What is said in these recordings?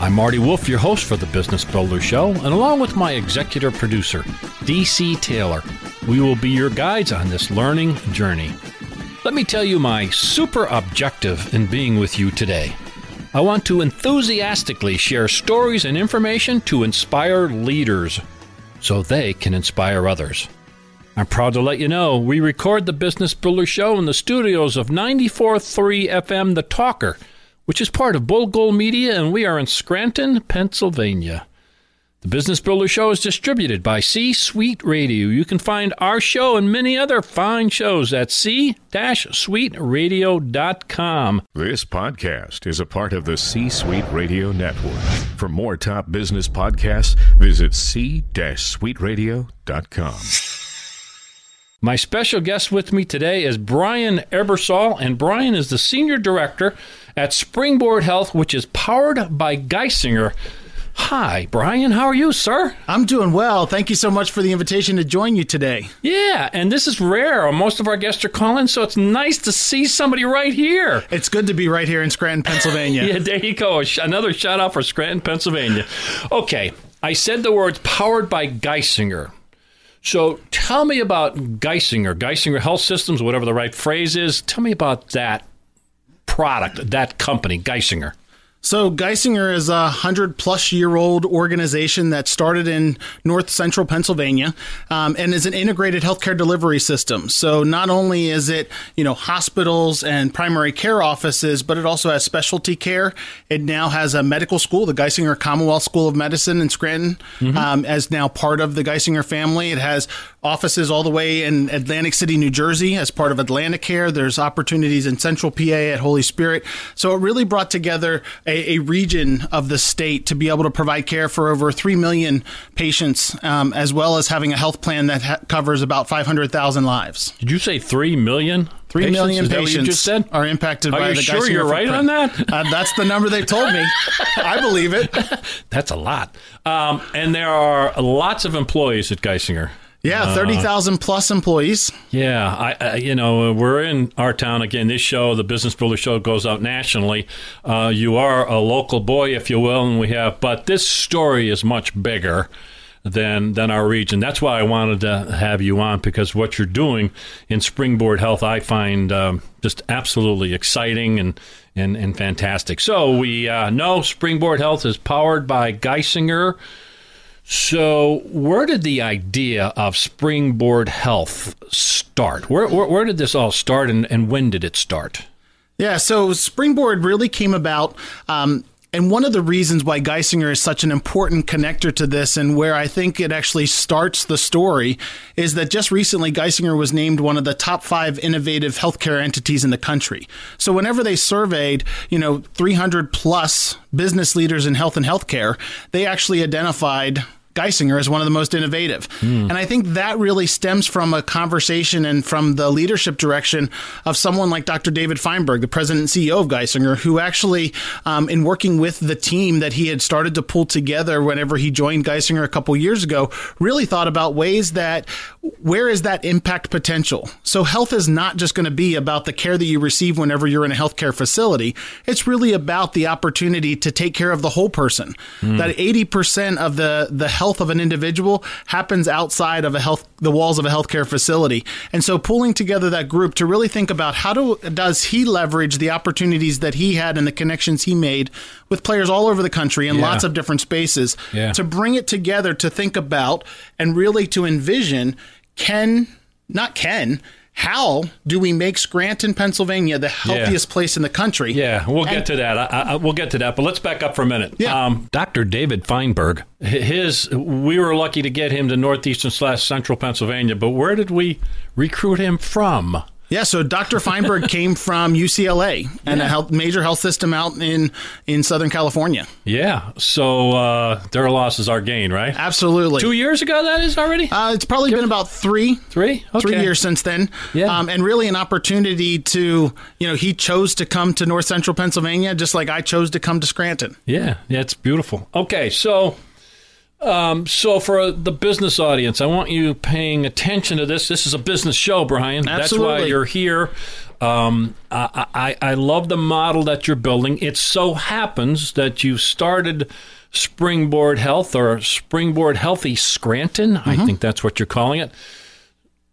I'm Marty Wolff, your host for the Business Builder Show, and along with my executive producer, DC Taylor, we will be your guides on this learning journey. Let me tell you my super objective in being with you today. I want to enthusiastically share stories and information to inspire leaders so they can inspire others. I'm proud to let you know we record the Business Builder Show in the studios of 94.3 FM The Talker, which is part of Bold Gold Media, and we are in Scranton, Pennsylvania. The Business Builder Show is distributed by C Suite Radio. You can find our show and many other fine shows at c-suiteradio.com. This podcast is a part of the C Suite Radio Network. For more top business podcasts, visit c-suiteradio.com. My special guest with me today is Brian Ebersole, and Brian is the Senior Director at Springboard Health, which is powered by Geisinger. Hi, Brian. How are you, sir? I'm doing well. Thank you so much for the invitation to join you today. Yeah, and this is rare. Most of our guests are calling, so it's nice to see somebody right here. It's good to be right here in Scranton, Pennsylvania. Yeah, there you go. Another shout out for Scranton, Pennsylvania. Okay, I said the words powered by Geisinger. So tell me about Geisinger, Geisinger Health Systems, whatever the right phrase is. Tell me about that product, that company, Geisinger. So, Geisinger is a hundred plus year old organization that started in north central Pennsylvania um, and is an integrated healthcare delivery system. So, not only is it, you know, hospitals and primary care offices, but it also has specialty care. It now has a medical school, the Geisinger Commonwealth School of Medicine in Scranton, um, as now part of the Geisinger family. It has offices all the way in Atlantic City, New Jersey, as part of Atlantic Care. There's opportunities in Central PA at Holy Spirit. So, it really brought together a, a region of the state to be able to provide care for over 3 million patients, um, as well as having a health plan that ha- covers about 500,000 lives. Did you say three million? Three patients? million Is that what patients you just said? are impacted Are by you the sure Geisinger you're right on that? Uh, that's the number they told me. I believe it. That's a lot. Um, and there are lots of employees at Geisinger. Yeah, 30,000 plus employees. Yeah, I, I you know we're in our town again. This show, the Business Builder Show, goes out nationally. Uh, you are a local boy, if you will, and we have. But this story is much bigger than than our region. That's why I wanted to have you on because what you're doing in Springboard Health, I find um, just absolutely exciting and. And, and fantastic. So we uh, know Springboard Health is powered by Geisinger. So, where did the idea of Springboard Health start? Where, where, where did this all start and, and when did it start? Yeah, so Springboard really came about. Um, and one of the reasons why Geisinger is such an important connector to this, and where I think it actually starts the story, is that just recently Geisinger was named one of the top five innovative healthcare entities in the country. So whenever they surveyed, you know, 300 plus business leaders in health and healthcare, they actually identified Geisinger as one of the most innovative. And I think that really stems from a conversation and from the leadership direction of someone like Dr. David Feinberg, the president and CEO of Geisinger, who actually, um, in working with the team that he had started to pull together whenever he joined Geisinger a couple years ago, really thought about ways that where is that impact potential? So health is not just going to be about the care that you receive whenever you're in a healthcare facility. It's really about the opportunity to take care of the whole person. Hmm. That 80% of the, the health of an individual happens outside of a health the walls of a healthcare facility. And so pulling together that group to really think about how do does he leverage the opportunities that he had and the connections he made with players all over the country in Yeah. lots of different spaces Yeah. to bring it together to think about and really to envision can not can how do we make Scranton, Pennsylvania, the healthiest place in the country? Yeah, we'll And- get to that. I, I, we'll get to that, but let's back up for a minute. Yeah. Um, Dr. David Feinberg, his we were lucky to get him to northeastern slash central Pennsylvania, but where did we recruit him from? Yeah, so Dr. Feinberg came from UCLA and a health, major health system out in in Southern California. Yeah. So uh, their loss is our gain, right? Absolutely. Two years ago, that is already Uh, it's probably been about three, three. Okay. three years since then. Yeah. Um, and really an opportunity to, you know, he chose to come to North Central Pennsylvania just like I chose to come to Scranton. Yeah, yeah, it's beautiful. Okay, so um, so for the business audience, I want you paying attention to this. This is a business show, Brian. That's why you're here. Um, I, I, I love the model that you're building. It so happens that you started Springboard Health or Springboard Healthy Scranton. I think that's what you're calling it.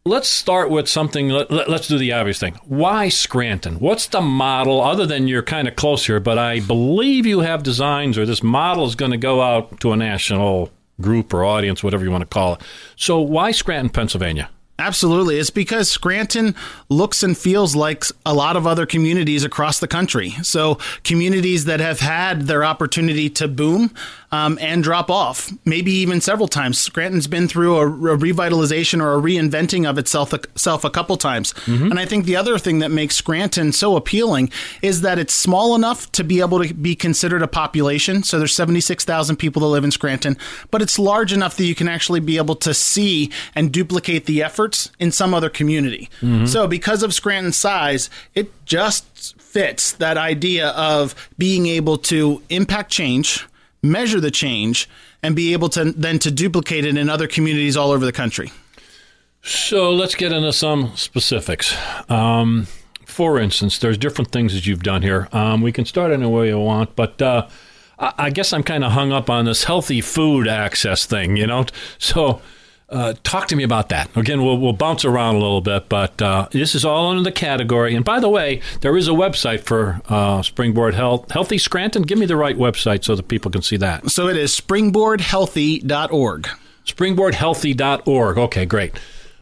Let's start with something. Let, let's do the obvious thing. Why Scranton? What's the model, other than you're kind of close here, but I believe you have designs or this model is going to go out to a national group or audience, whatever you want to call it. So why Scranton, Pennsylvania? Absolutely. It's because Scranton looks and feels like a lot of other communities across the country. So, communities that have had their opportunity to boom um, and drop off, maybe even several times. Scranton's been through a, a revitalization or a reinventing of itself a, self a couple times. And I think the other thing that makes Scranton so appealing is that it's small enough to be able to be considered a population. So, there's 76,000 people that live in Scranton, but it's large enough that you can actually be able to see and duplicate the efforts in some other community. So, because of Scranton's size, it just fits that idea of being able to impact change, measure the change, and be able to then to duplicate it in other communities all over the country. So let's get into some specifics. Um, for instance, there's different things that you've done here. Um, we can start any way you want, but uh, I, I guess I'm kind of hung up on this healthy food access thing, you know? So uh, talk to me about that. Again, we'll, we'll bounce around a little bit, but uh, this is all under the category. And by the way, there is a website for uh, Springboard Health. Healthy Scranton, give me the right website so that people can see that. So, it is springboardhealthy.org. springboardhealthy.org. Okay, great.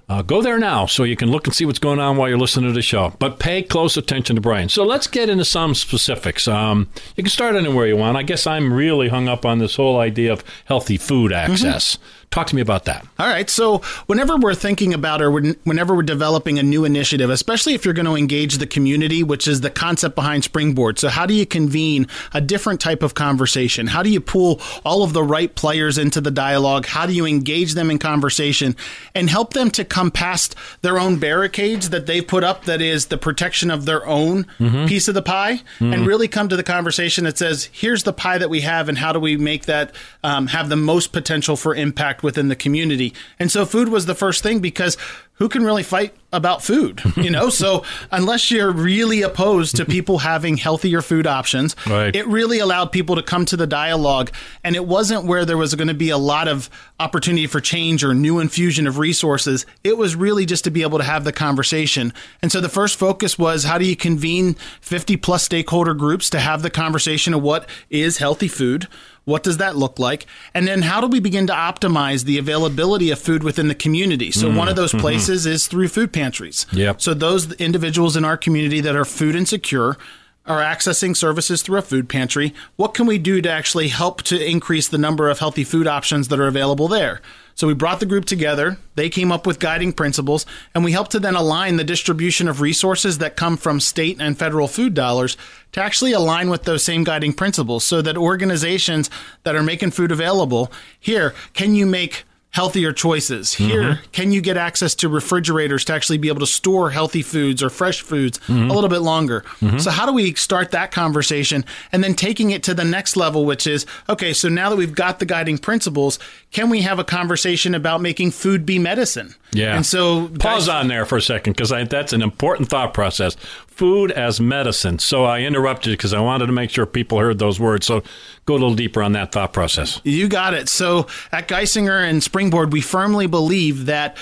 Uh, go there now so you can look and see what's going on while you're listening to the show. But pay close attention to Brian. So let's get into some specifics. Um, you can start anywhere you want. I guess I'm really hung up on this whole idea of healthy food access. Talk to me about that. All right. So, whenever we're thinking about or whenever we're developing a new initiative, especially if you're going to engage the community, which is the concept behind Springboard. So, how do you convene a different type of conversation? How do you pull all of the right players into the dialogue? How do you engage them in conversation and help them to come past their own barricades that they've put up that is the protection of their own piece of the pie and really come to the conversation that says, here's the pie that we have and how do we make that um, have the most potential for impact within the community. And so food was the first thing because who can really fight about food, you know? so unless you're really opposed to people having healthier food options, Right. it really allowed people to come to the dialogue and it wasn't where there was going to be a lot of opportunity for change or new infusion of resources. It was really just to be able to have the conversation. And so the first focus was how do you convene 50 plus stakeholder groups to have the conversation of what is healthy food? What does that look like? And then how do we begin to optimize the availability of food within the community? So one of those mm-hmm. Mm-hmm. places is through food pantries. Yep. So those individuals in our community that are food insecure are accessing services through a food pantry. What can we do to actually help to increase the number of healthy food options that are available there? So we brought the group together. They came up with guiding principles, and we helped to then align the distribution of resources that come from state and federal food dollars to actually align with those same guiding principles so that organizations that are making food available here, can you make healthier choices. Here, mm-hmm. can you get access to refrigerators to actually be able to store healthy foods or fresh foods mm-hmm. a little bit longer? Mm-hmm. So, how do we start that conversation and then taking it to the next level, which is okay, so now that we've got the guiding principles, can we have a conversation about making food be medicine? Yeah. And so, Pause guys- on there for a second because that's an important thought process. Food as medicine. So I interrupted because I wanted to make sure people heard those words. So go a little deeper on that thought process. You got it. So at Geisinger and Springboard, we firmly believe that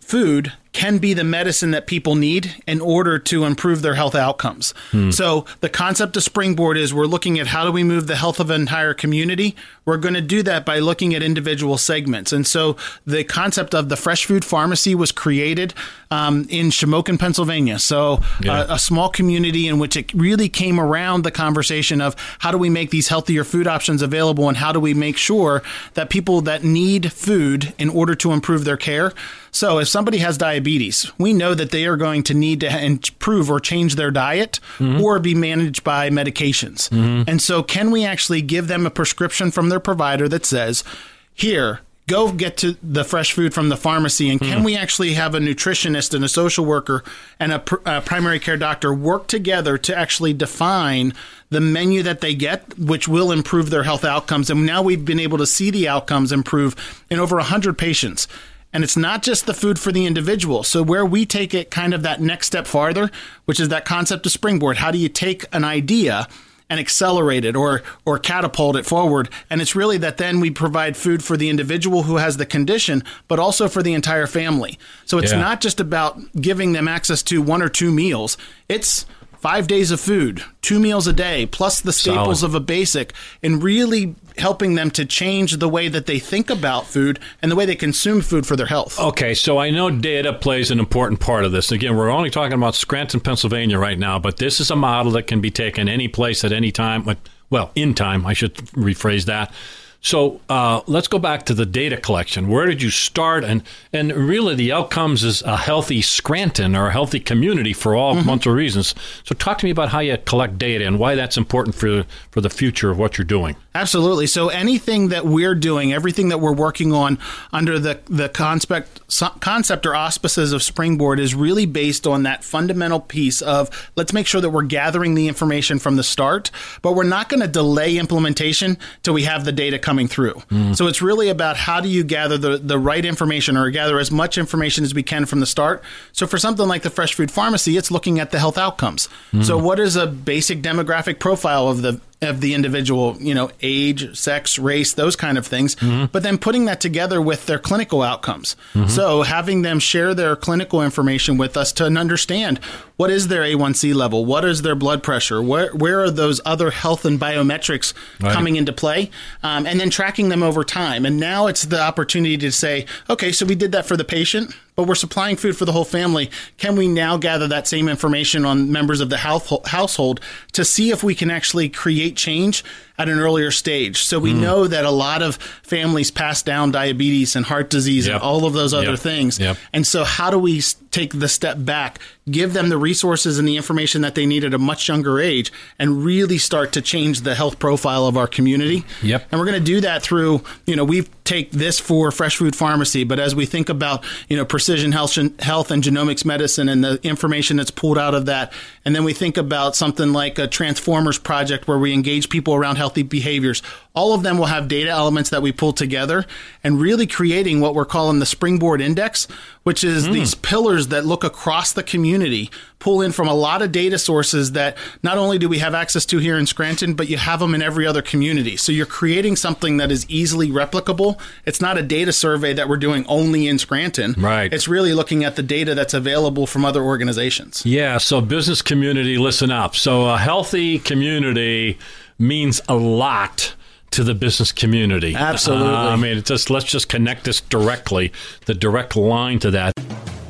food can be the medicine that people need in order to improve their health outcomes. So the concept of Springboard is we're looking at how do we move the health of an entire community. We're going to do that by looking at individual segments. And so the concept of the Fresh Food Farmacy was created um, in Shamokin, Pennsylvania. So Yeah. uh, a small community in which it really came around the conversation of how do we make these healthier food options available and how do we make sure that people that need food in order to improve their care. So if somebody has diabetes. We know that they are going to need to improve or change their diet mm-hmm. or be managed by medications. Mm-hmm. And so, can we actually give them a prescription from their provider that says, here, go get to the fresh food from the pharmacy and can mm-hmm. we actually have a nutritionist and a social worker and a, pr- a primary care doctor work together to actually define the menu that they get which will improve their health outcomes and now we've been able to see the outcomes improve in over 100 patients and it's not just the food for the individual. So, where we take it kind of that next step farther, which is that concept of springboard, how do you take an idea and accelerate it or or catapult it forward and it's really that then we provide food for the individual who has the condition but also for the entire family so it's Yeah. not just about giving them access to one or two meals it's five days of food two meals a day plus the staples Solid. of a basic and really helping them to change the way that they think about food and the way they consume food for their health Okay, so I know data plays an important part of this. Again, we're only talking about Scranton, Pennsylvania right now, but this is a model that can be taken any place at any time. Well, in time, I should rephrase that. So uh, let's go back to the data collection. Where did you start? And and really, the outcomes is a healthy Scranton or a healthy community for all bunch of reasons. So talk to me about how you collect data and why that's important for for the future of what you're doing. Absolutely. So anything that we're doing, everything that we're working on under the the concept concept or auspices of Springboard is really based on that fundamental piece of let's make sure that we're gathering the information from the start, but we're not going to delay implementation till we have the data coming through. Mm. So it's really about how do you gather the the right information or gather as much information as we can from the start. So for something like the Fresh Food Farmacy, it's looking at the health outcomes. Mm. So what is a basic demographic profile of the of the individual, you know, age, sex, race, those kind of things, but then putting that together with their clinical outcomes. So having them share their clinical information with us to understand what is their A1C level, what is their blood pressure, where where are those other health and biometrics coming into play, um, and then tracking them over time. And now it's the opportunity to say, okay, so we did that for the patient but we're supplying food for the whole family. Can we now gather that same information on members of the household to see if we can actually create change at an earlier stage? So we hmm. know that a lot of families pass down diabetes and heart disease Yep. and all of those other Yep. things. Yep. And so, how do we take the step back, give them the resources and the information that they need at a much younger age, and really start to change the health profile of our community? Yep. And we're going to do that through, you know, we take this for Fresh Food Farmacy, but as we think about, you know, precision health, health and genomics medicine and the information that's pulled out of that, and then we think about something like a Transformers project where we engage people around healthy behaviors. All of them will have data elements that we pull together and really creating what we're calling the Springboard Index, which is hmm. these pillars that look across the community, pull in from a lot of data sources that not only do we have access to here in Scranton, but you have them in every other community. So you're creating something that is easily replicable. It's not a data survey that we're doing only in Scranton. Right. It's really looking at the data that's available from other organizations. Yeah, so business community, listen up. So a healthy community means a lot to the business community. Absolutely. Uh, I mean, it's just let's just connect this directly, the direct line to that.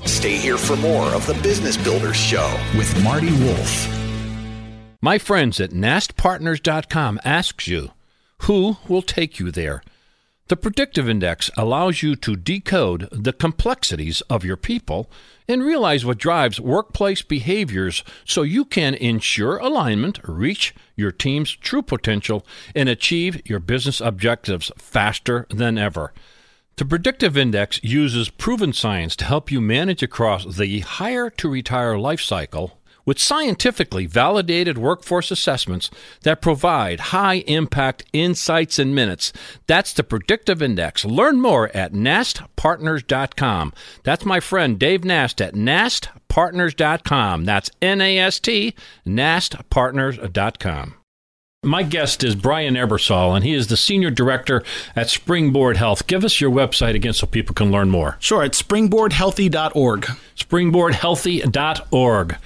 Stay here for more of the Business Builders Show with Marty Wolff. My friends at nastpartners.com asks you, who will take you there? The predictive index allows you to decode the complexities of your people and realize what drives workplace behaviors so you can ensure alignment, reach your team's true potential, and achieve your business objectives faster than ever. The predictive index uses proven science to help you manage across the hire to retire life cycle with scientifically validated workforce assessments that provide high impact insights in minutes. That's the predictive index. Learn more at nastpartners.com. That's my friend Dave Nast at nastpartners.com. That's N A S T, nastpartners.com. My guest is Brian Ebersole, and he is the Senior Director at Springboard Health. Give us your website again so people can learn more. Sure, it's springboardhealthy.org. springboardhealthy.org.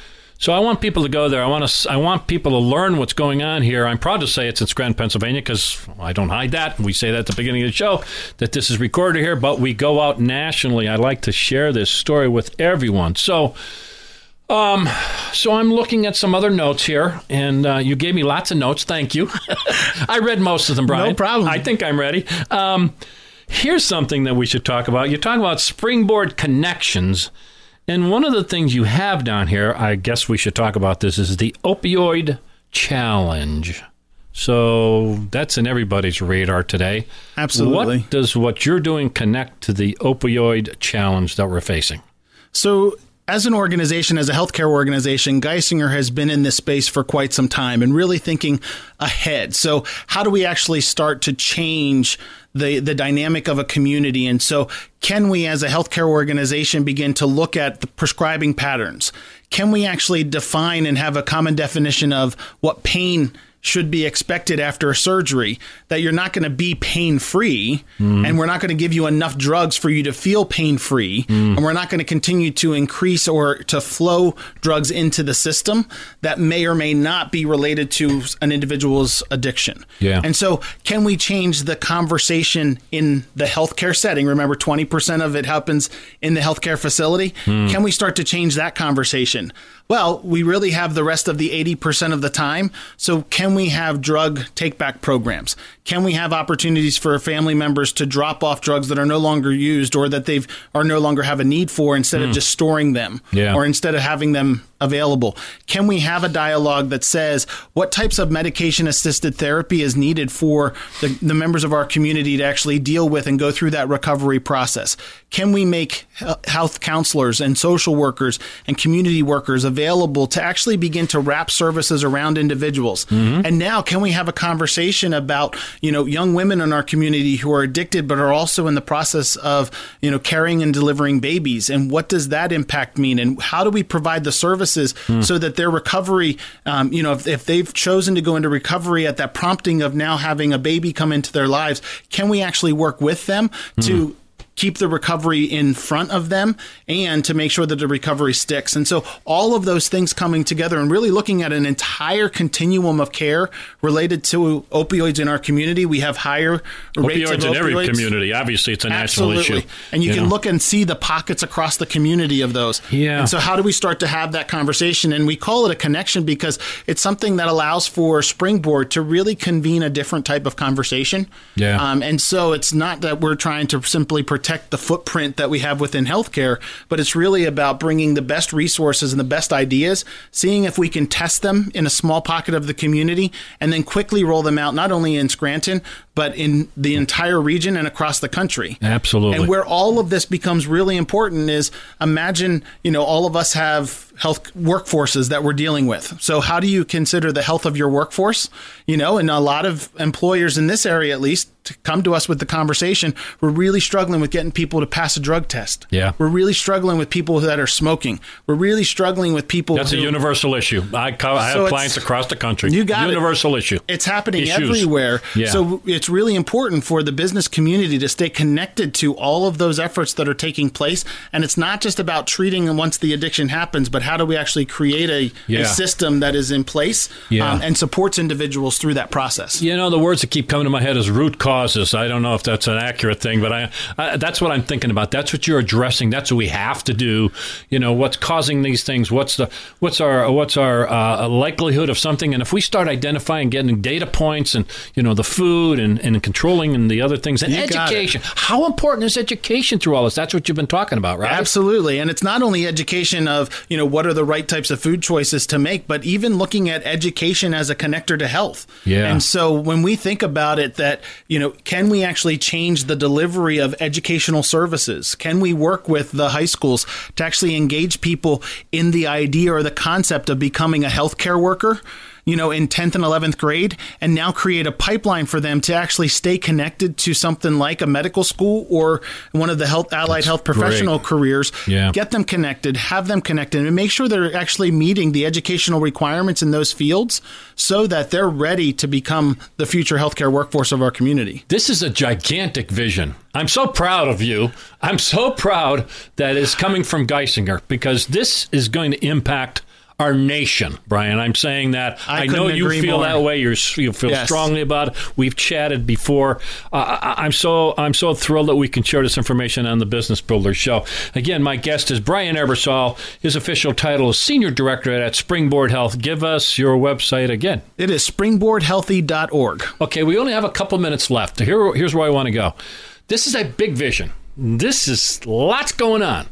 So I want people to go there. I want to. I want people to learn what's going on here. I'm proud to say it's in Scranton, Pennsylvania, because I don't hide that. We say that at the beginning of the show that this is recorded here, but we go out nationally. I like to share this story with everyone. So, um, so I'm looking at some other notes here, and uh, you gave me lots of notes. Thank you. I read most of them, Brian. No problem. I think I'm ready. Um, here's something that we should talk about. You talk about springboard connections And one of the things you have down here, I guess we should talk about this, is the opioid challenge. So that's in everybody's radar today. Absolutely. What does what you're doing connect to the opioid challenge that we're facing? So, as an organization, as a healthcare organization, Geisinger has been in this space for quite some time and really thinking ahead. So, how do we actually start to change the, the dynamic of a community? And so, can we, as a healthcare organization, begin to look at the prescribing patterns? Can we actually define and have a common definition of what pain should be expected after a surgery that you're not going to be pain free mm-hmm. and we're not going to give you enough drugs for you to feel pain free mm. and we're not going to continue to increase or to flow drugs into the system that may or may not be related to an individual's addiction. Yeah. And so can we change the conversation in the healthcare setting? Remember 20% of it happens in the healthcare facility. Hmm. Can we start to change that conversation? Well, we really have the rest of the 80% of the time. So, can we have drug take back programs? Can we have opportunities for family members to drop off drugs that are no longer used or that they've are no longer have a need for instead of hmm. just storing them Yeah. or instead of having them available? Can we have a dialogue that says what types of medication assisted therapy is needed for the, the members of our community to actually deal with and go through that recovery process? Can we make health counselors and social workers and community workers available to actually begin to wrap services around individuals? Mm-hmm. And now, can we have a conversation about you know young women in our community who are addicted but are also in the process of you know carrying and delivering babies? And what does that impact mean? And how do we provide the services so that their recovery, um, you know, if, if they've chosen to go into recovery at that prompting of now having a baby come into their lives, can we actually work with them to keep the recovery in front of them and to make sure that the recovery sticks. And so all of those things coming together and really looking at an entire continuum of care related to opioids in our community. We have higher rates Opioids of in every community. Obviously, it's a national Absolutely. issue. And you, can know? look and see the pockets across the community of those. Yeah. And so how do we start to have that conversation? And we call it a connection because it's something that allows for Springboard to really convene a different type of conversation. Yeah. Um, and so it's not that we're trying to simply protect the footprint that we have within healthcare, but it's really about bringing the best resources and the best ideas, seeing if we can test them in a small pocket of the community, and then quickly roll them out not only in Scranton, but in the entire region and across the country. Absolutely. And where all of this becomes really important is imagine, you know, all of us have health workforces that we're dealing with. So how do you consider the health of your workforce? You know, and a lot of employers in this area at least to come to us with the conversation, we're really struggling with getting people to pass a drug test. Yeah. We're really struggling with people that are smoking. We're really struggling with people That's a universal issue. I, co- I So have clients across the country. You got it. universal issue. It's happening Issues. everywhere. Yeah. So it's really important for the business community to stay connected to all of those efforts that are taking place. And it's not just about treating once the addiction happens, but how do we actually create a, Yeah. a system that is in place Yeah. um, and supports individuals through that process. You know, the words that keep coming to my head is root causes. I don't know if that's an accurate thing, but I, I that's what I'm thinking about. That's what you're addressing. That's what we have to do. You know, what's causing these things? What's the what's our what's our uh, likelihood of something? And if we start identifying, getting data points, and you know, the food and, and controlling and the other things, and You education. How important is education through all this? That's what you've been talking about, right? Absolutely. And it's not only education of, you know, what are the right types of food choices to make, but even looking at education as a connector to health. Yeah. And so when we think about it that, you know, can we actually change the delivery of educational services? Can we work with the high schools to actually engage people in the idea or the concept of becoming a healthcare worker? You know, in 10th and 11th grade, and now create a pipeline for them to actually stay connected to something like a medical school or one of the health allied health professional great. careers. Yeah. Get them connected, have them connected, and make sure they're actually meeting the educational requirements in those fields so that they're ready to become the future healthcare workforce of our community. This is a gigantic vision. I'm so proud of you. I'm so proud that it's coming from Geisinger because this is going to impact our nation, Brian. I'm saying that. I know you feel more. that way. You're, you feel Yes. strongly about it. We've chatted before. Uh, I, I'm so I'm so thrilled that we can share this information on the Business Builder Show. Again, my guest is Brian Ebersole. His official title is Senior Director at Springboard Health. Give us your website again. It is springboardhealthy.org. Okay, we only have a couple minutes left. Here, here's where I want to go. This is a big vision. This is lots going on.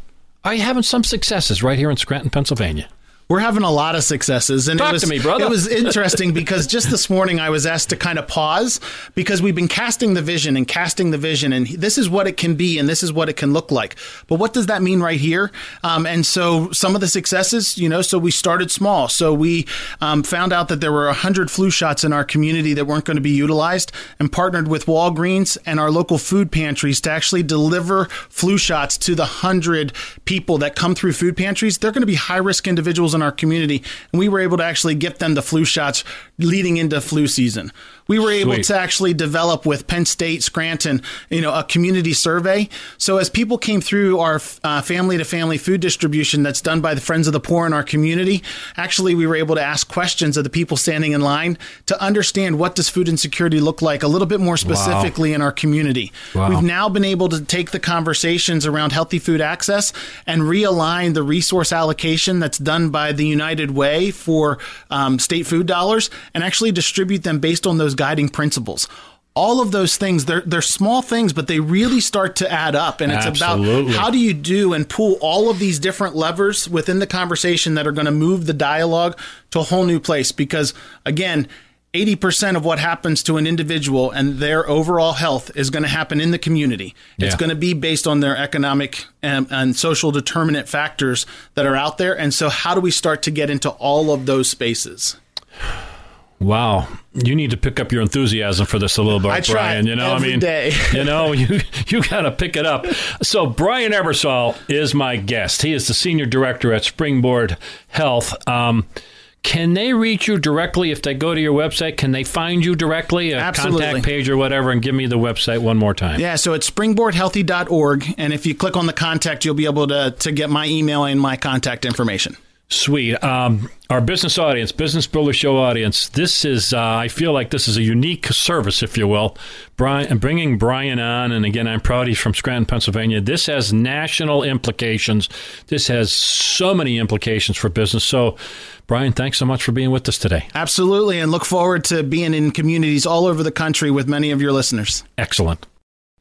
Are you having some successes right here in Scranton, Pennsylvania? We're having a lot of successes, and Talk it was to me, brother. it was interesting because just this morning I was asked to kind of pause because we've been casting the vision and casting the vision, and this is what it can be, and this is what it can look like. But what does that mean right here? Um, and so some of the successes, you know, so we started small. So we um, found out that there were hundred flu shots in our community that weren't going to be utilized, and partnered with Walgreens and our local food pantries to actually deliver flu shots to the hundred people that come through food pantries. They're going to be high risk individuals in our community, and we were able to actually get them the flu shots leading into flu season. We were able Sweet. to actually develop with Penn State, Scranton, you know, a community survey. So as people came through our family to family food distribution that's done by the Friends of the Poor in our community, actually we were able to ask questions of the people standing in line to understand what does food insecurity look like a little bit more specifically in our community. Wow. We've now been able to take the conversations around healthy food access and realign the resource allocation that's done by the United Way for um, state food dollars and actually distribute them based on those guiding principles. All of those things, they're, they're small things, but they really start to add up. And it's Absolutely. about how do you do and pull all of these different levers within the conversation that are going to move the dialogue to a whole new place. Because again, 80% of what happens to an individual and their overall health is going to happen in the community. It's going to be based on their economic and, and social determinant factors that are out there. And so, how do we start to get into all of those spaces? Wow, you need to pick up your enthusiasm for this a little bit, I Brian. You know, I mean, day. you know, you you got to pick it up. So Brian Ebersole is my guest. He is the senior director at Springboard Health. Um, can they reach you directly if they go to your website? Can they find you directly, a Absolutely. contact page or whatever? And give me the website one more time. Yeah, so it's springboardhealthy.org. And if you click on the contact, you'll be able to, to get my email and my contact information. Sweet. Um, our business audience, Business Builder Show audience, this is, uh, I feel like this is a unique service, if you will. Brian, bringing Brian on, and again, I'm proud he's from Scranton, Pennsylvania. This has national implications. This has so many implications for business. So, Brian, thanks so much for being with us today. Absolutely. And look forward to being in communities all over the country with many of your listeners. Excellent.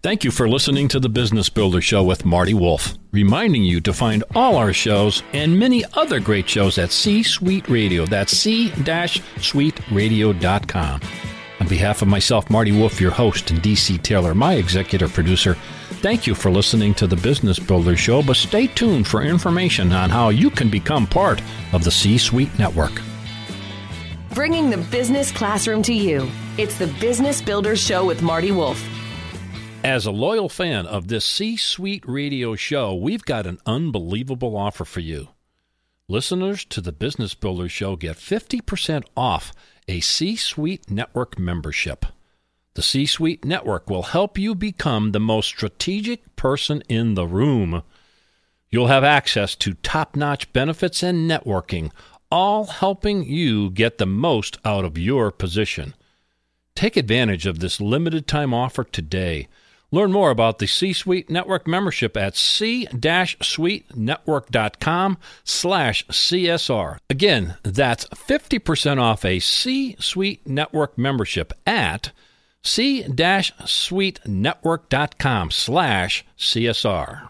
Thank you for listening to the Business Builder Show with Marty Wolff, reminding you to find all our shows and many other great shows at C Suite Radio. That's c-suiteradio.com. On behalf of myself, Marty Wolff, your host, and DC Taylor, my executive producer, thank you for listening to the Business Builder Show, but stay tuned for information on how you can become part of the C Suite Network. Bringing the business classroom to you. It's the Business Builders Show with Marty Wolff. As a loyal fan of this C Suite radio show, we've got an unbelievable offer for you. Listeners to the Business Builder Show get 50% off a C Suite Network membership. The C Suite Network will help you become the most strategic person in the room. You'll have access to top notch benefits and networking, all helping you get the most out of your position. Take advantage of this limited time offer today. Learn more about the C-Suite Network membership at c-suitenetwork.com slash CSR. Again, that's 50% off a C-Suite Network membership at c-suitenetwork.com slash CSR.